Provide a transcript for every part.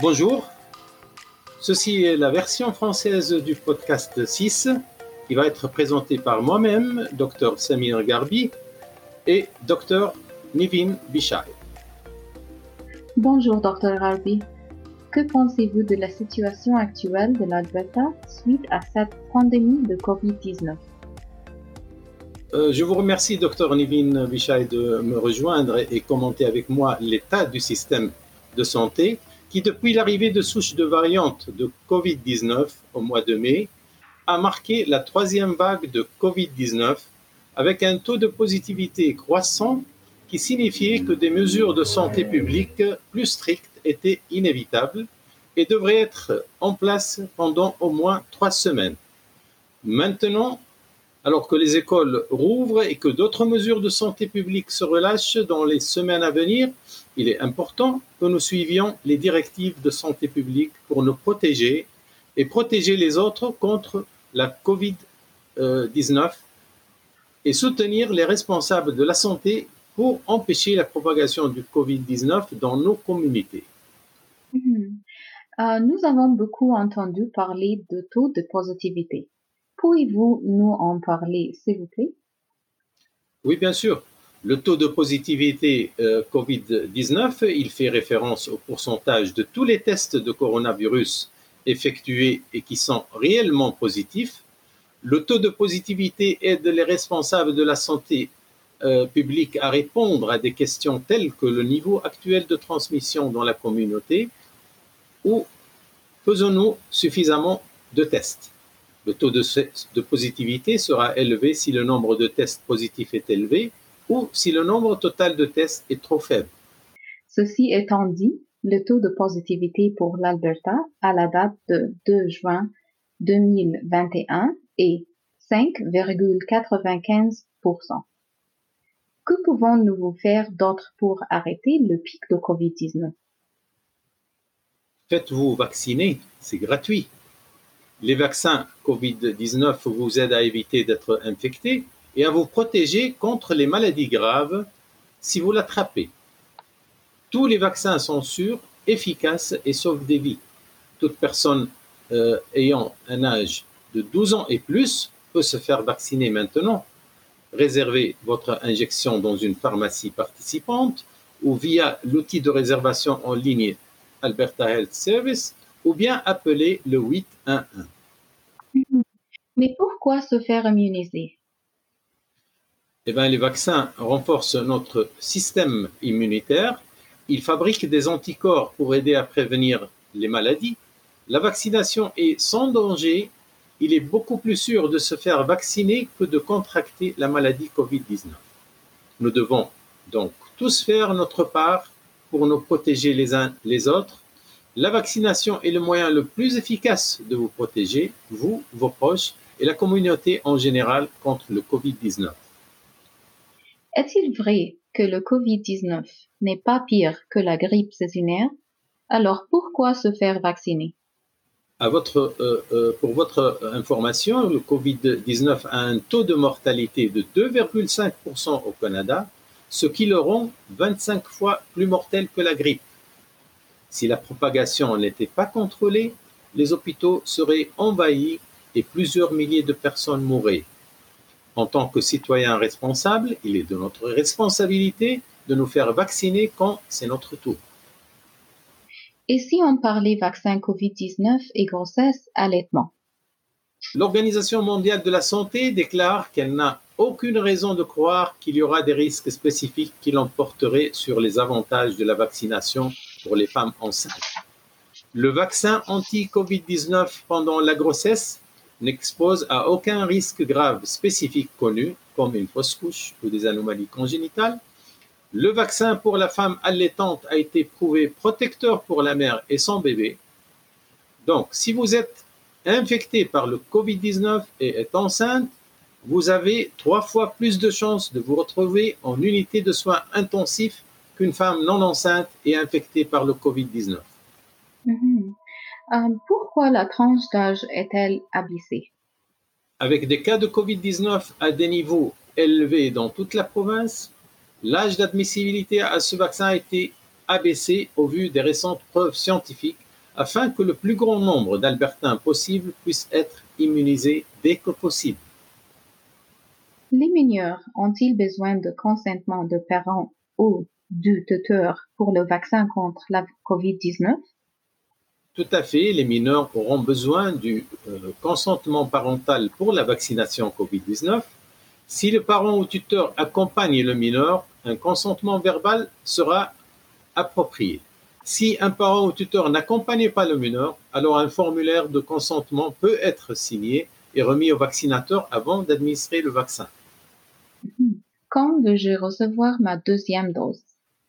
Bonjour, ceci est la version française du podcast 6 qui va être présenté par moi-même, Dr Samir Garbi et Dr Nivin Bishai. Bonjour Dr Garbi. Que pensez-vous de la situation actuelle de l'Alberta suite à cette pandémie de COVID-19 euh, je vous remercie, Dr Nivin Bishai, de me rejoindre et commenter avec moi l'état du système de santé qui, depuis l'arrivée de souches de variantes de COVID-19 au mois de mai, a marqué la troisième vague de COVID-19 avec un taux de positivité croissant qui signifiait que des mesures de santé publique plus strictes étaient inévitables et devraient être en place pendant au moins trois semaines. Maintenant, alors que les écoles rouvrent et que d'autres mesures de santé publique se relâchent dans les semaines à venir, il est important que nous suivions les directives de santé publique pour nous protéger et protéger les autres contre la COVID-19 et soutenir les responsables de la santé pour empêcher la propagation du COVID-19 dans nos communautés. Mhm. Euh, nous avons beaucoup entendu parler de taux de positivité. Pouvez-vous nous en parler, s'il vous plaît? Oui, bien sûr. Le taux de positivité euh, COVID-19, il fait référence au pourcentage de tous les tests de coronavirus effectués et qui sont réellement positifs. Le taux de positivité aide les responsables de la santé euh, publique à répondre à des questions telles que le niveau actuel de transmission dans la communauté ou faisons-nous suffisamment de tests? Le taux de, positivité sera élevé si le nombre de tests positifs est élevé ou si le nombre total de tests est trop faible. Ceci étant dit, le taux de positivité pour l'Alberta à la date de 2 juin 2021 est 5,95% Que pouvons-nous faire d'autre pour arrêter le pic de COVID-19 Faites-vous vacciner, c'est gratuit. Les vaccins COVID-19 vous aident à éviter d'être infecté et à vous protéger contre les maladies graves si vous l'attrapez. Tous les vaccins sont sûrs, efficaces et sauvent des vies. Toute personne euh, ayant un âge de 12 ans et plus peut se faire vacciner maintenant. Réservez votre injection dans une pharmacie participante ou via l'outil de réservation en ligne Alberta Health Service ou bien appelez le 811. Mais pourquoi se faire immuniser? Eh bien, les vaccins renforcent notre système immunitaire. Ils fabriquent des anticorps pour aider à prévenir les maladies. La vaccination est sans danger. Il est beaucoup plus sûr de se faire vacciner que de contracter la maladie Covid-19. Nous devons donc tous faire notre part pour nous protéger les uns les autres la vaccination est le moyen le plus efficace de vous protéger, vous, vos proches et la communauté en général contre le Covid-19. Est-il vrai que le Covid-19 n'est pas pire que la grippe saisonnière Alors pourquoi se faire vacciner? Votre, euh, euh, Pour votre information, le Covid-19 a un taux de mortalité de 2,5% au Canada, ce qui le rend 25 fois plus mortel que la grippe. Si la propagation n'était pas contrôlée, les hôpitaux seraient envahis et plusieurs milliers de personnes mourraient. En tant que citoyens responsables, il est de notre responsabilité de nous faire vacciner quand c'est notre tour. Et si on parlait vaccin COVID-19 et grossesse, allaitement? L'Organisation mondiale de la santé déclare qu'elle n'a aucune raison de croire qu'il y aura des risques spécifiques qui l'emporteraient sur les avantages de la vaccination pour les femmes enceintes. Le vaccin anti-Covid-19 pendant la grossesse n'expose à aucun risque grave spécifique connu, comme une fausse couche ou des anomalies congénitales. Le vaccin pour la femme allaitante a été prouvé protecteur pour la mère et son bébé. Donc, si vous êtes infecté par le Covid-19 et êtes enceinte, vous avez trois fois plus de chances de vous retrouver en unité de soins intensifs qu'une femme non enceinte et infectée par le Covid-19. Mhm. Euh, pourquoi la tranche d'âge est-elle abaissée? Avec des cas de Covid-19 à des niveaux élevés dans toute la province, l'âge d'admissibilité à ce vaccin a été abaissé au vu des récentes preuves scientifiques afin que le plus grand nombre d'Albertains possible puissent être immunisés dès que possible. Les mineurs ont-ils besoin de consentement de parents ou du tuteur pour le vaccin contre la COVID-19 Tout à fait, les mineurs auront besoin du euh, consentement parental pour la vaccination COVID-19. Si le parent ou tuteur accompagne le mineur, un consentement verbal sera approprié. Si un parent ou tuteur n'accompagne pas le mineur, alors un formulaire de consentement peut être signé et remis au vaccinateur avant d'administrer le vaccin. Quand vais-je recevoir ma deuxième dose?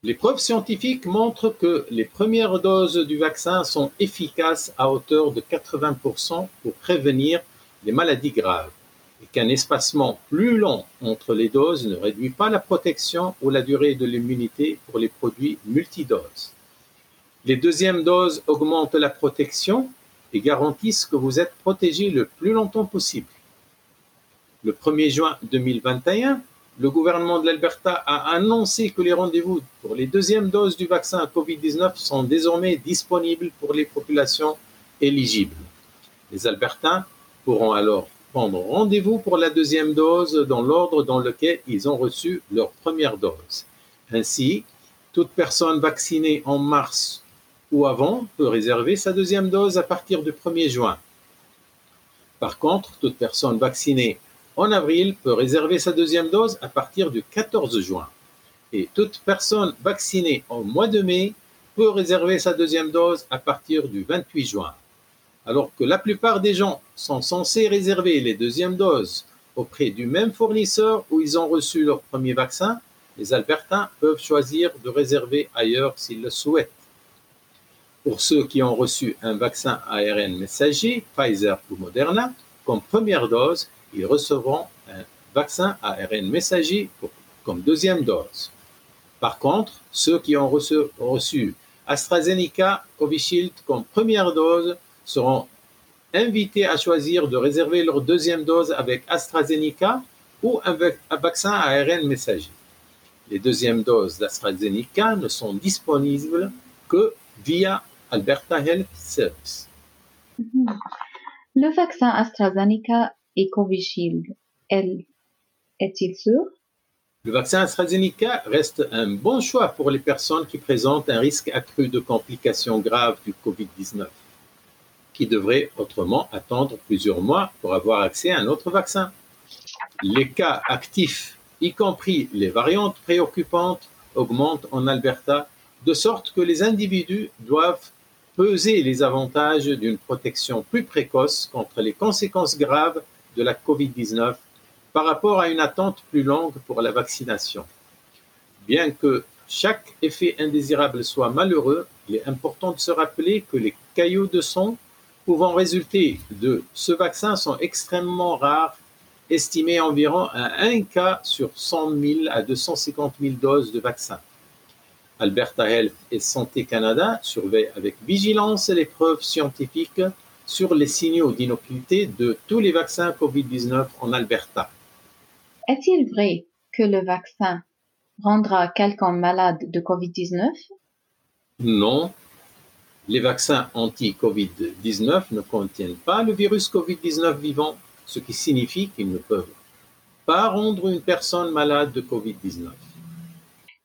Les preuves scientifiques montrent que les premières doses du vaccin sont efficaces à hauteur de 80% pour prévenir les maladies graves et qu'un espacement plus long entre les doses ne réduit pas la protection ou la durée de l'immunité pour les produits multidoses. Les deuxièmes doses augmentent la protection et garantissent que vous êtes protégé le plus longtemps possible. Le 1er juin 2021, le gouvernement de l'Alberta a annoncé que les rendez-vous pour les deuxièmes doses du vaccin COVID-19 sont désormais disponibles pour les populations éligibles. Les Albertains pourront alors prendre rendez-vous pour la deuxième dose dans l'ordre dans lequel ils ont reçu leur première dose. Ainsi, toute personne vaccinée en mars ou avant peut réserver sa deuxième dose à partir du 1er juin. Par contre, toute personne vaccinée en avril peut réserver sa deuxième dose à partir du 14 juin. Et toute personne vaccinée au mois de mai peut réserver sa deuxième dose à partir du 28 juin. Alors que la plupart des gens sont censés réserver les deuxièmes doses auprès du même fournisseur où ils ont reçu leur premier vaccin, les Albertains peuvent choisir de réserver ailleurs s'ils le souhaitent. Pour ceux qui ont reçu un vaccin ARN messager, Pfizer ou Moderna, comme première dose, ils recevront un vaccin ARN messager comme deuxième dose. Par contre, ceux qui ont reçu, AstraZeneca Covishield comme première dose seront invités à choisir de réserver leur deuxième dose avec AstraZeneca ou avec un vaccin ARN messager. Les deuxièmes doses d'AstraZeneca ne sont disponibles que via Alberta Health Service. Le vaccin AstraZeneca et Covishield, est-il sûr? Le vaccin AstraZeneca reste un bon choix pour les personnes qui présentent un risque accru de complications graves du COVID-19, qui devraient autrement attendre plusieurs mois pour avoir accès à un autre vaccin. Les cas actifs, y compris les variantes préoccupantes, augmentent en Alberta, de sorte que les individus doivent peser les avantages d'une protection plus précoce contre les conséquences graves de la COVID-19 par rapport à une attente plus longue pour la vaccination. Bien que chaque effet indésirable soit malheureux, il est important de se rappeler que les caillots de son pouvant résulter de ce vaccin sont extrêmement rares, estimés environ à 1 cas sur 100 000 à 250 000 doses de vaccin. Alberta Health et Santé Canada surveillent avec vigilance les preuves scientifiques sur les signaux d'innocuité de tous les vaccins COVID-19 en Alberta. Est-il vrai que le vaccin rendra quelqu'un malade de COVID-19? Non. Les vaccins anti-COVID-19 ne contiennent pas le virus COVID-19 vivant, ce qui signifie qu'ils ne peuvent pas rendre une personne malade de COVID-19.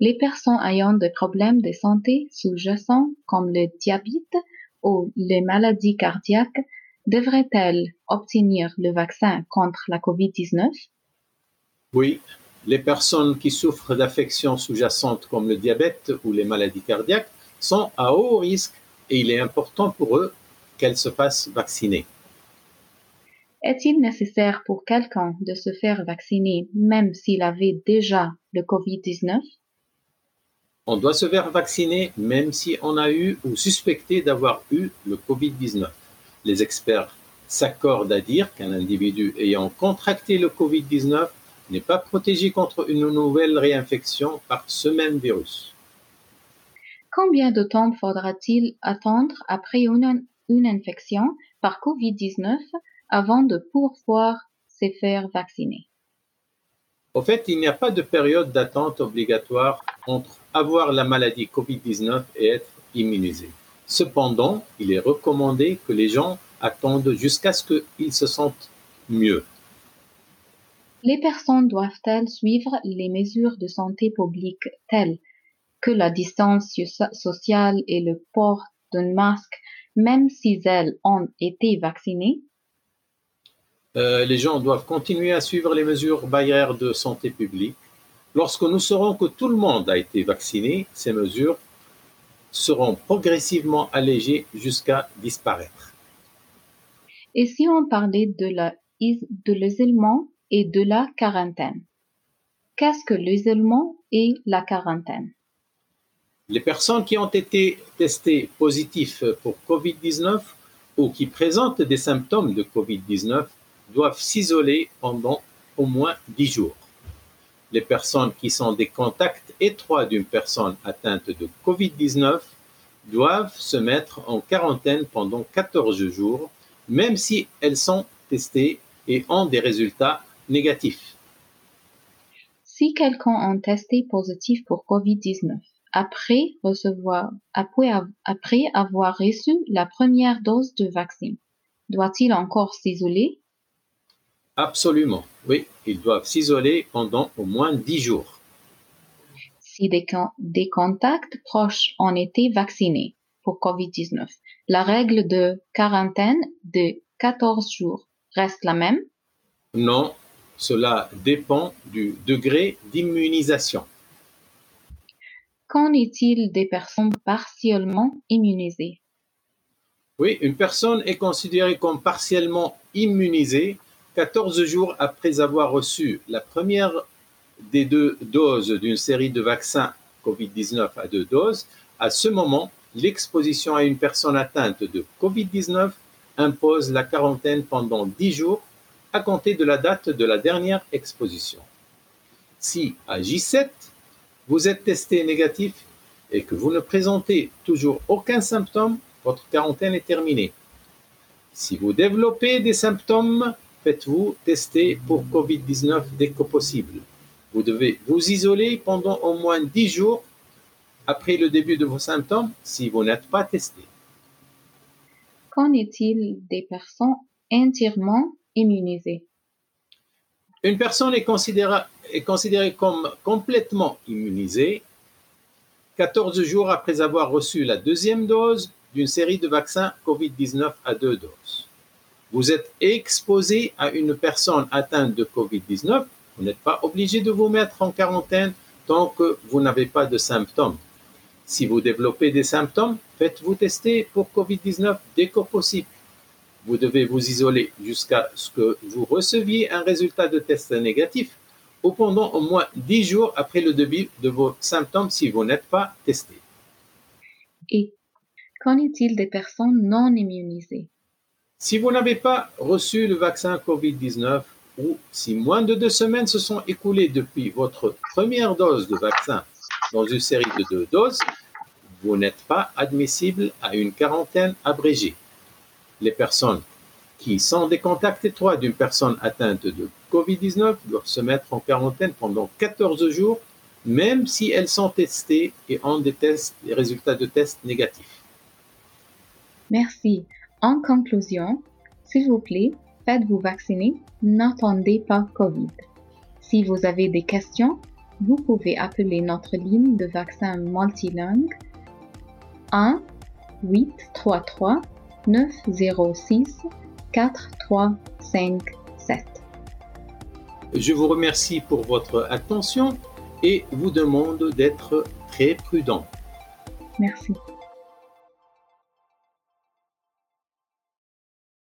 Les personnes ayant des problèmes de santé sous-jacents comme le diabète ou les maladies cardiaques devraient-elles obtenir le vaccin contre la COVID-19 Oui, les personnes qui souffrent d'affections sous-jacentes comme le diabète ou les maladies cardiaques sont à haut risque et il est important pour eux qu'elles se fassent vacciner. Est-il nécessaire pour quelqu'un de se faire vacciner même s'il avait déjà le COVID-19 on doit se faire vacciner même si on a eu ou suspecté d'avoir eu le Covid-19. Les experts s'accordent à dire qu'un individu ayant contracté le Covid-19 n'est pas protégé contre une nouvelle réinfection par ce même virus. Combien de temps faudra-t-il attendre après une, une infection par Covid-19 avant de pouvoir se faire vacciner? Au fait, il n'y a pas de période d'attente obligatoire entre avoir la maladie COVID-19 et être immunisé. Cependant, il est recommandé que les gens attendent jusqu'à ce qu'ils se sentent mieux. Les personnes doivent-elles suivre les mesures de santé publique telles que la distance sociale et le port d'un masque, même si elles ont été vaccinées? Euh, Les gens doivent continuer à suivre les mesures barrières de santé publique. Lorsque nous saurons que tout le monde a été vacciné, ces mesures seront progressivement allégées jusqu'à disparaître. Et si on parlait de l'isolement et de la quarantaine. Qu'est-ce que l'isolement et la quarantaine? Les personnes qui ont été testées positives pour COVID-19 ou qui présentent des symptômes de COVID-19 doivent s'isoler pendant au moins 10 jours. Les personnes qui sont des contacts étroits d'une personne atteinte de COVID-19 doivent se mettre en quarantaine pendant 14 jours, même si elles sont testées et ont des résultats négatif. Si quelqu'un a testé positif pour COVID-19 après recevoir, après, après avoir reçu la première dose de vaccin, doit-il encore s'isoler? Absolument, oui, ils doivent s'isoler pendant au moins 10 jours. Si des, des contacts proches ont été vaccinés pour COVID-19, la règle de quarantaine de 14 jours reste la même? Non, cela dépend du degré d'immunisation. Qu'en est-il des personnes partiellement immunisées? Oui, une personne est considérée comme partiellement immunisée 14 jours après avoir reçu la première des deux doses d'une série de vaccins COVID-19 à deux doses. À ce moment, l'exposition à une personne atteinte de COVID-19 impose la quarantaine pendant 10 jours à compter de la date de la dernière exposition. Si à J7, vous êtes testé négatif et que vous ne présentez toujours aucun symptôme, votre quarantaine est terminée. Si vous développez des symptômes, faites-vous tester pour COVID-19 dès que possible. Vous devez vous isoler pendant au moins 10 jours après le début de vos symptômes si vous n'êtes pas testé. Qu'en est-il des personnes entièrement immunisé. Une personne est considérée, est considérée comme complètement immunisée 14 jours après avoir reçu la deuxième dose d'une série de vaccins COVID-19 à deux doses. Vous êtes exposé à une personne atteinte de COVID-19, vous n'êtes pas obligé de vous mettre en quarantaine tant que vous n'avez pas de symptômes. Si vous développez des symptômes, faites-vous tester pour COVID-19 dès que possible vous devez vous isoler jusqu'à ce que vous receviez un résultat de test négatif ou pendant au moins 10 jours après le début de vos symptômes si vous n'êtes pas testé. Et qu'en est-il des personnes non immunisées? Si vous n'avez pas reçu le vaccin COVID-19 ou si moins de deux semaines se sont écoulées depuis votre première dose de vaccin dans une série de deux doses, vous n'êtes pas admissible à une quarantaine abrégée les personnes qui sont des contacts étroits d'une personne atteinte de COVID-19 doivent se mettre en quarantaine pendant 14 jours, même si elles sont testées et ont des, résultats de tests négatifs. Merci. En conclusion, s'il vous plaît, faites-vous vacciner, n'attendez pas COVID. Si vous avez des questions, vous pouvez appeler notre ligne de vaccin multilingue 1 833 906 4357. Je vous remercie pour votre attention et vous demande d'être très prudent. Merci.